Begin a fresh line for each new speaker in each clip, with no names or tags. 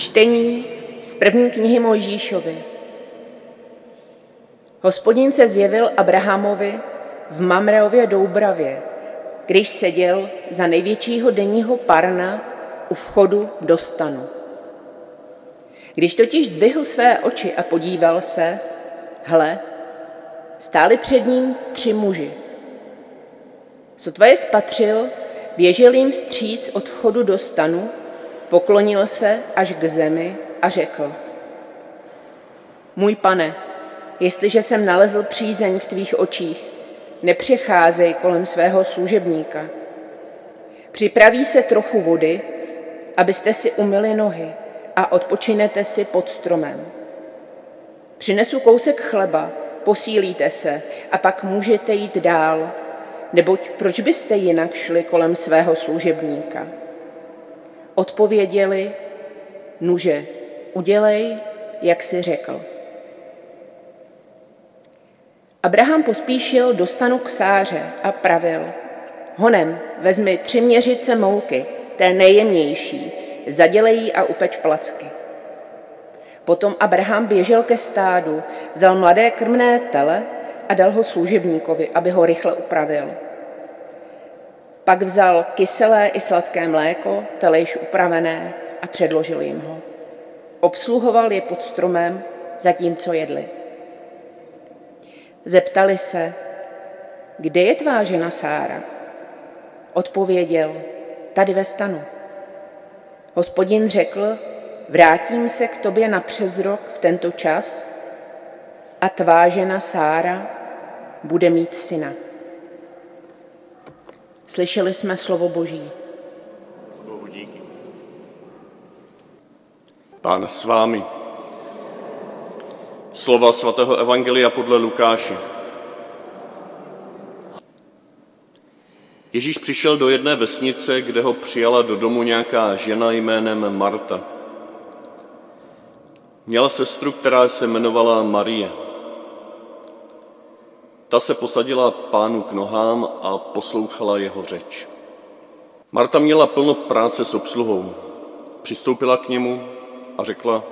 Čtení z první knihy Mojžíšovi. Hospodin se zjevil Abrahamovi v Mamreově Doubravě, když seděl za největšího denního parna u vchodu do stanu. Když totiž zdvihl své oči a podíval se, hle, stáli před ním tři muži. Sotva je spatřil, běžel jim stříc od vchodu do stanu, poklonil se až k zemi a řekl, můj pane, jestliže jsem nalezl přízeň v tvých očích, nepřecházej kolem svého služebníka. Připraví se trochu vody, abyste si umyli nohy a odpočinete si pod stromem. Přinesu kousek chleba, posílíte se a pak můžete jít dál, neboť proč byste jinak šli kolem svého služebníka? Odpověděli, nuže, udělej, jak si řekl. Abraham pospíšil do stanu k sáře a pravil, honem vezmi tři měřice mouky, té nejjemnější, zadělej a upeč placky. Potom Abraham běžel ke stádu, vzal mladé krmné tele a dal ho služebníkovi, aby ho rychle upravil. Pak vzal kyselé i sladké mléko, tele již upravené, a předložil jim ho. Obsluhoval je pod stromem, zatímco jedli. Zeptali se, kde je tvá žena Sára? Odpověděl, tady ve stanu. Hospodin řekl, vrátím se k tobě na přes rok v tento čas a tvá žena Sára bude mít syna. Slyšeli jsme slovo Boží.
Pán s vámi. Slova svatého Evangelia podle Lukáše. Ježíš přišel do jedné vesnice, kde ho přijala do domu nějaká žena jménem Marta. Měla sestru, která se jmenovala Marie. Ta se posadila pánu k nohám a poslouchala jeho řeč. Marta měla plno práce s obsluhou. Přistoupila k němu a řekla,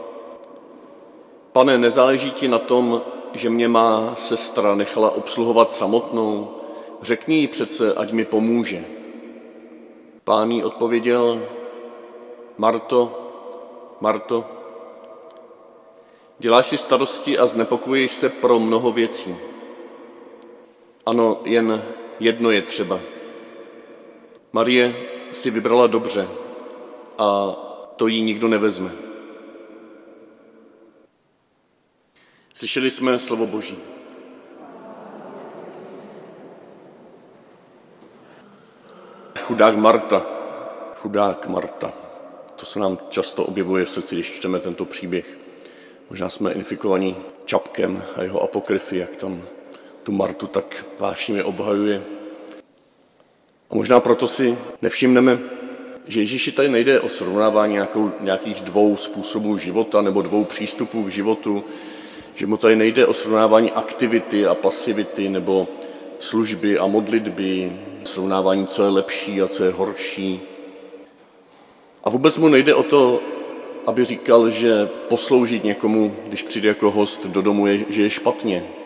pane, nezáleží ti na tom, že mě má sestra nechala obsluhovat samotnou, řekni jí přece, ať mi pomůže. Pán jí odpověděl, Marto, Marto, děláš si starosti a znepokojuješ se pro mnoho věcí. Ano, jen jedno je třeba. Marie si vybrala dobře a to jí nikdo nevezme. Slyšeli jsme slovo Boží. Chudák Marta, chudák Marta. To se nám často objevuje v srdci, když čteme tento příběh. Možná jsme infikovaní Čapkem a jeho apokryfy, jak tam tu Martu tak vášnivě obhajuje. A možná proto si nevšimneme, že Ježíši tady nejde o srovnávání nějakou, nějakých dvou způsobů života nebo dvou přístupů k životu, že mu tady nejde o srovnávání aktivity a pasivity nebo služby a modlitby, srovnávání, co je lepší a co je horší. A vůbec mu nejde o to, aby říkal, že posloužit někomu, když přijde jako host do domu, je, že je špatně.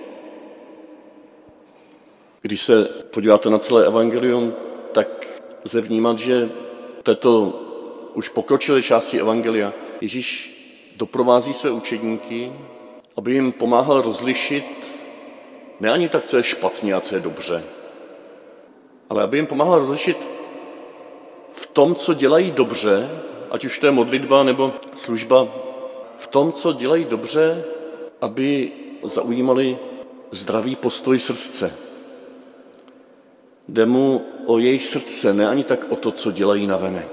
Když se podíváte na celé evangelium, tak lze vnímat, že této už pokročilé části evangelia Ježíš doprovází své učedníky aby jim pomáhal rozlišit ne ani tak, co je špatně a co je dobře, ale aby jim pomáhal rozlišit v tom, co dělají dobře, ať už to je modlitba nebo služba, v tom, co dělají dobře, aby zaujímali zdravý postoj srdce. Jde mu o jejich srdce, ne ani tak o to, co dělají na venek.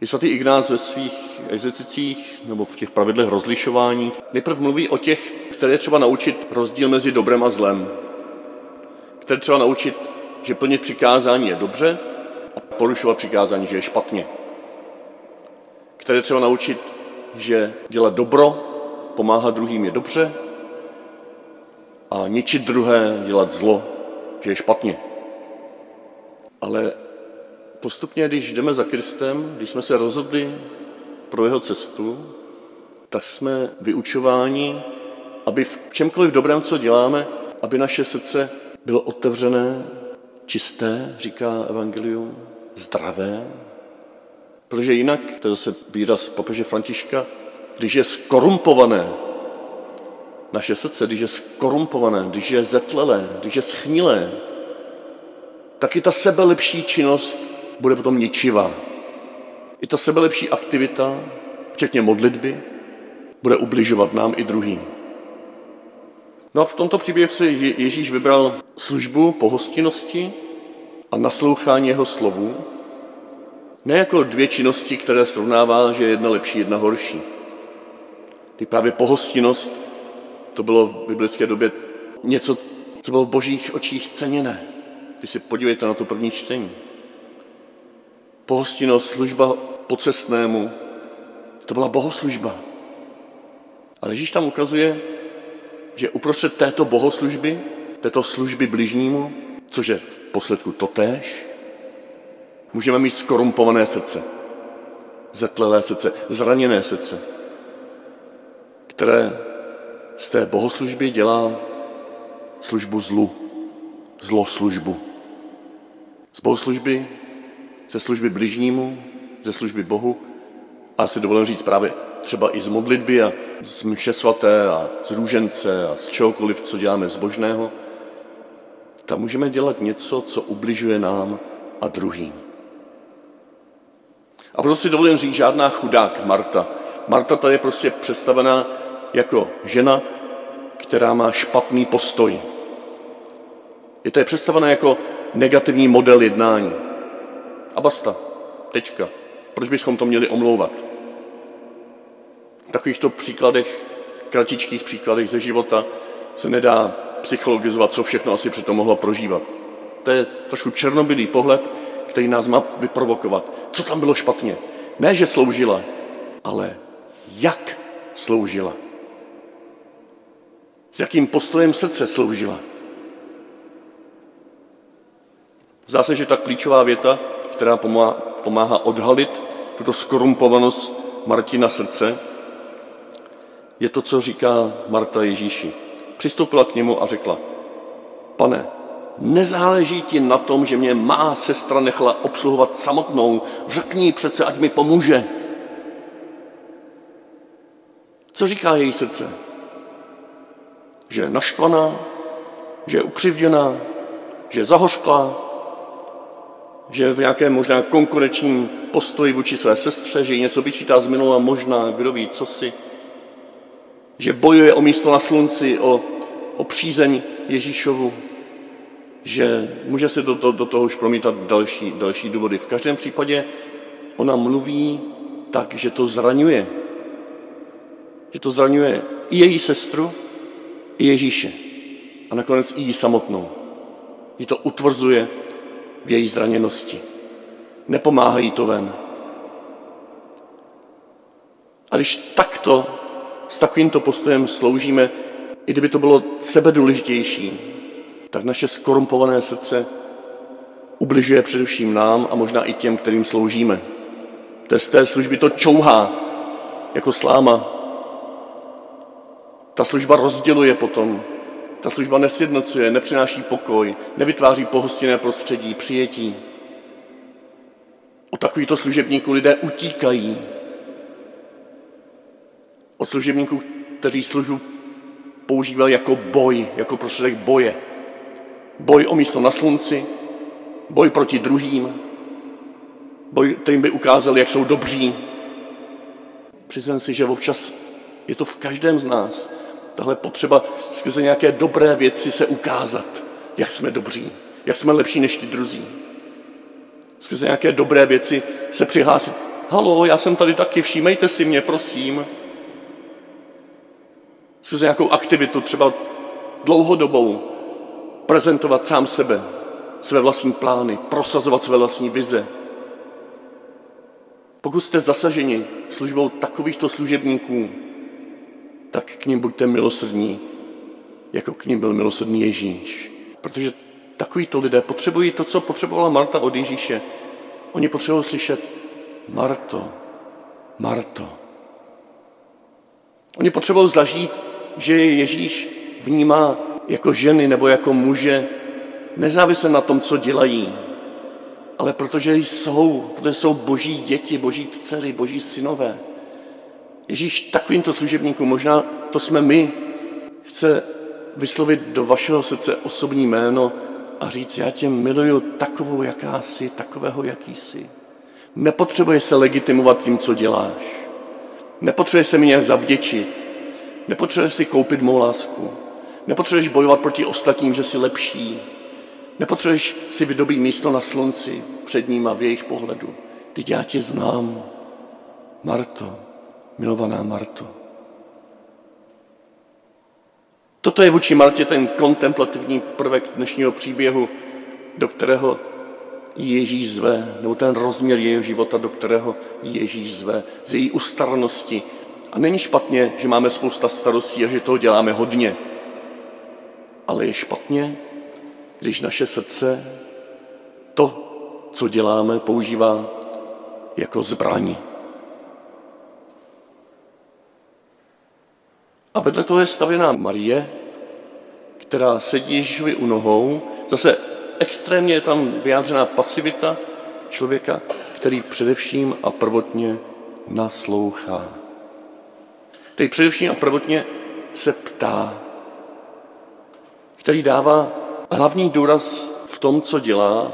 I svatý Ignác ve svých exercicích nebo v těch pravidlech rozlišování nejprve mluví o těch, které třeba naučit rozdíl mezi dobrem a zlem. Které třeba naučit, že plnit přikázání je dobře a porušovat přikázání, že je špatně. Které třeba naučit, že dělat dobro, pomáhat druhým je dobře a ničit druhé, dělat zlo, že je špatně. Ale postupně, když jdeme za Kristem, když jsme se rozhodli pro jeho cestu, tak jsme vyučováni, aby v čemkoliv dobrém, co děláme, aby naše srdce bylo otevřené, čisté, říká Evangelium, zdravé, protože jinak, to je zase výraz papeže Františka, když je skorumpované naše srdce, když je skorumpované, když je zetlelé, když je schnilé, tak i ta sebelepší činnost bude potom ničivá. I ta sebelepší aktivita, včetně modlitby, bude ubližovat nám i druhým. No a v tomto příběhu se Ježíš vybral službu pohostinnosti a naslouchání jeho slovu, ne jako dvě činnosti, které srovnává, že je jedna lepší, jedna horší. Ty právě pohostinnost, to bylo v biblické době něco, co bylo v božích očích ceněné. Ty si podívejte na to první čtení. Pohostinnost, služba pocestnému, to byla bohoslužba. Ale Ježíš tam ukazuje, že uprostřed této bohoslužby, této služby bližnímu, což je v posledku totéž, můžeme mít skorumpované srdce, zetlelé srdce, zraněné srdce, které z té bohoslužby dělá službu zlu, zloslužbu. Z bohoslužby, ze služby bližnímu, ze služby Bohu a si dovolím říct právě třeba i z modlitby a z mše svaté a z růžence a z čehokoliv, co děláme zbožného, tam můžeme dělat něco, co ubližuje nám a druhým. A proto si dovolím říct, žádná chudák Marta. Marta tady je prostě představená jako žena, která má špatný postoj. Je to je představená jako negativní model jednání. A basta. Tečka. Proč bychom to měli omlouvat? V takovýchto příkladech, kratičkých příkladech ze života se nedá psychologizovat, co všechno asi přitom mohlo prožívat. To je trošku černobylý pohled, který nás má vyprovokovat. Co tam bylo špatně? Ne, že sloužila, ale jak sloužila. S jakým postojem srdce sloužila. Zdá se, že ta klíčová věta, která pomáhá, odhalit tuto skorumpovanost Martina srdce, je to, co říká Marta Ježíši. Přistoupila k němu a řekla, pane, nezáleží ti na tom, že mě má sestra nechala obsluhovat samotnou. Řekni přece, ať mi pomůže. Co říká její srdce? Že je naštvaná, že je ukřivděná, že je zahořklá, že je v nějakém možná konkurenčním postoji vůči své sestře, že jí něco vyčítá z minula možná, kdo ví, co si, že bojuje o místo na slunci, o, o přízeň Ježíšovu, že může se do, do, do toho už promítat další, další důvody. V každém případě ona mluví tak, že to zraňuje. Že to zraňuje i její sestru, i Ježíše. A nakonec i jí samotnou. Že to utvrzuje v její zraněnosti. Nepomáhají to ven. A když takto, s takovýmto postojem sloužíme, i kdyby to bylo sebe důležitější, tak naše skorumpované srdce ubližuje především nám a možná i těm, kterým sloužíme. To z té služby to čouhá jako sláma. Ta služba rozděluje potom. Ta služba nesjednocuje, nepřináší pokoj, nevytváří pohostinné prostředí, přijetí. O takovýchto služebníků lidé utíkají. Od služebníků, kteří službu používají jako boj, jako prostředek boje. Boj o místo na slunci, boj proti druhým, boj, kterým by ukázal, jak jsou dobří. Přiznám si, že občas je to v každém z nás. Tahle potřeba skrze nějaké dobré věci se ukázat, jak jsme dobří, jak jsme lepší než ti druzí. Skrze nějaké dobré věci se přihlásit. Halo, já jsem tady taky, všímejte si mě, prosím. Skrze nějakou aktivitu, třeba dlouhodobou, prezentovat sám sebe, své vlastní plány, prosazovat své vlastní vize. Pokud jste zasaženi službou takovýchto služebníků, tak k ním buďte milosrdní, jako k ním byl milosrdný Ježíš. Protože takovýto lidé potřebují to, co potřebovala Marta od Ježíše. Oni potřebují slyšet Marto, Marto. Oni potřebují zažít, že je Ježíš vnímá jako ženy nebo jako muže, nezávisle na tom, co dělají, ale protože jsou, protože jsou boží děti, boží dcery, boží synové. Ježíš takovýmto služebníkům, možná to jsme my, chce vyslovit do vašeho srdce osobní jméno a říct, já tě miluju takovou, jaká jsi, takového, jaký jsi. Nepotřebuješ se legitimovat tím, co děláš. Nepotřebuješ se mi nějak zavděčit. Nepotřebuješ si koupit mou lásku. Nepotřebuješ bojovat proti ostatním, že jsi lepší. Nepotřebuješ si vydobít místo na slunci před ním a v jejich pohledu. Teď já tě znám, Marto, milovaná Marto. Toto je vůči Martě ten kontemplativní prvek dnešního příběhu, do kterého Ježíš zve, nebo ten rozměr jejího života, do kterého Ježíš zve, z její ustaranosti. A není špatně, že máme spousta starostí a že toho děláme hodně. Ale je špatně, když naše srdce to, co děláme, používá jako zbraní. A vedle toho je stavěná Marie, která sedí Ježíšovi u nohou. Zase extrémně je tam vyjádřená pasivita člověka, který především a prvotně naslouchá. Který především a prvotně se ptá, který dává hlavní důraz v tom, co dělá,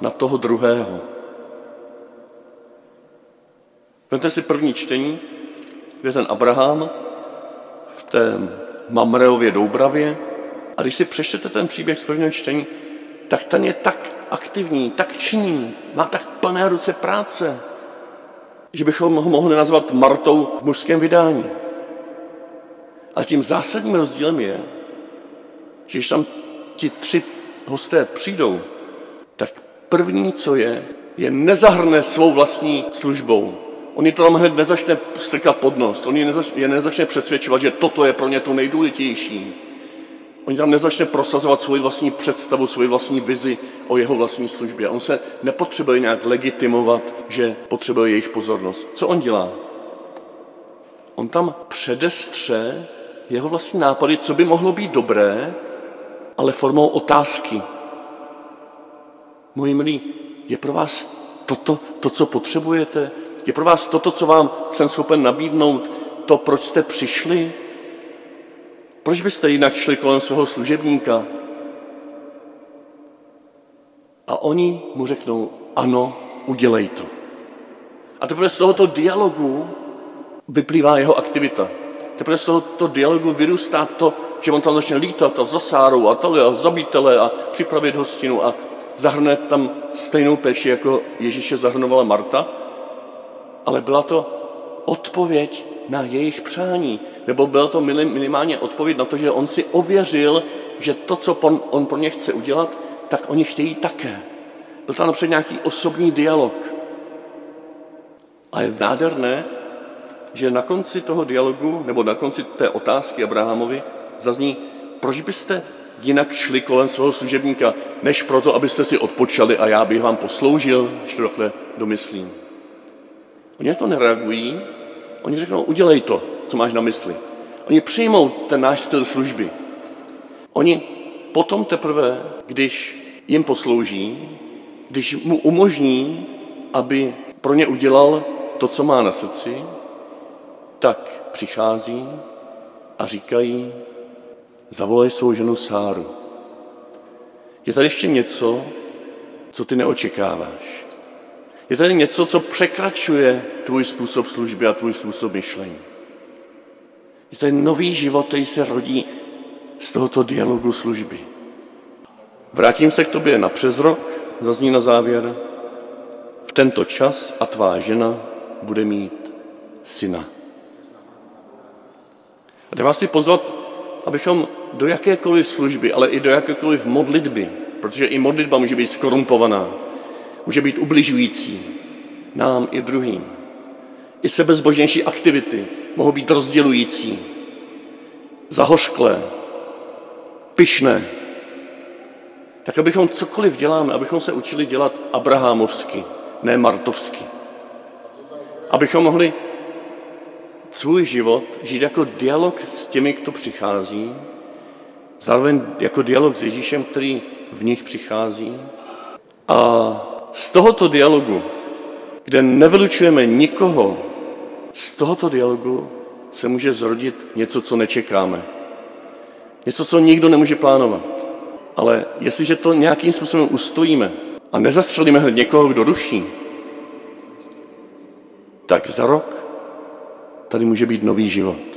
na toho druhého. Vemte si první čtení, kde ten Abraham v té Mamreově Doubravě. A když si přečtete ten příběh z prvního čtení, tak ten je tak aktivní, tak činný, má tak plné ruce práce, že bychom ho mohli nazvat Martou v mužském vydání. A tím zásadním rozdílem je, že když tam ti tři hosté přijdou, tak první, co je, je nezahrne svou vlastní službou. On je to tam hned nezačne strkat pod nos, on je, nezač, je nezačne přesvědčovat, že toto je pro ně to nejdůležitější. On tam nezačne prosazovat svoji vlastní představu, svoji vlastní vizi o jeho vlastní službě. On se nepotřebuje nějak legitimovat, že potřebuje jejich pozornost. Co on dělá? On tam předestře jeho vlastní nápady, co by mohlo být dobré, ale formou otázky. Moji milí, je pro vás toto, to, co potřebujete? Je pro vás toto, co vám jsem schopen nabídnout, to, proč jste přišli? Proč byste jinak šli kolem svého služebníka? A oni mu řeknou, ano, udělej to. A teprve z tohoto dialogu vyplývá jeho aktivita. Teprve z tohoto dialogu vyrůstá to, že on tam začne lítat a zasárou a tohle a zabítele a připravit hostinu a zahrne tam stejnou péči, jako Ježíše zahrnovala Marta, ale byla to odpověď na jejich přání. Nebo byla to minimálně odpověď na to, že on si ověřil, že to, co on pro ně chce udělat, tak oni chtějí také. Byl tam například nějaký osobní dialog. A je nádherné, že na konci toho dialogu, nebo na konci té otázky Abrahamovi, zazní, proč byste jinak šli kolem svého služebníka, než proto, abyste si odpočali a já bych vám posloužil, když to takhle domyslím. Oni na to nereagují, oni řeknou, udělej to, co máš na mysli. Oni přijmou ten náš styl služby. Oni potom teprve, když jim poslouží, když mu umožní, aby pro ně udělal to, co má na srdci, tak přichází a říkají, zavolej svou ženu Sáru. Je tady ještě něco, co ty neočekáváš. Je tady něco, co překračuje tvůj způsob služby a tvůj způsob myšlení. Je tady nový život, který se rodí z tohoto dialogu služby. Vrátím se k tobě na přes rok, zazní na závěr. V tento čas a tvá žena bude mít syna. A vás si pozvat, abychom do jakékoliv služby, ale i do jakékoliv modlitby, protože i modlitba může být skorumpovaná, může být ubližující nám i druhým. I sebezbožnější aktivity mohou být rozdělující, zahořklé, pyšné. Tak abychom cokoliv děláme, abychom se učili dělat abrahamovsky, ne martovský. Abychom mohli svůj život žít jako dialog s těmi, kdo přichází, zároveň jako dialog s Ježíšem, který v nich přichází. A z tohoto dialogu, kde nevylučujeme nikoho, z tohoto dialogu se může zrodit něco, co nečekáme. Něco, co nikdo nemůže plánovat. Ale jestliže to nějakým způsobem ustojíme a nezastřelíme hned někoho, kdo ruší, tak za rok tady může být nový život.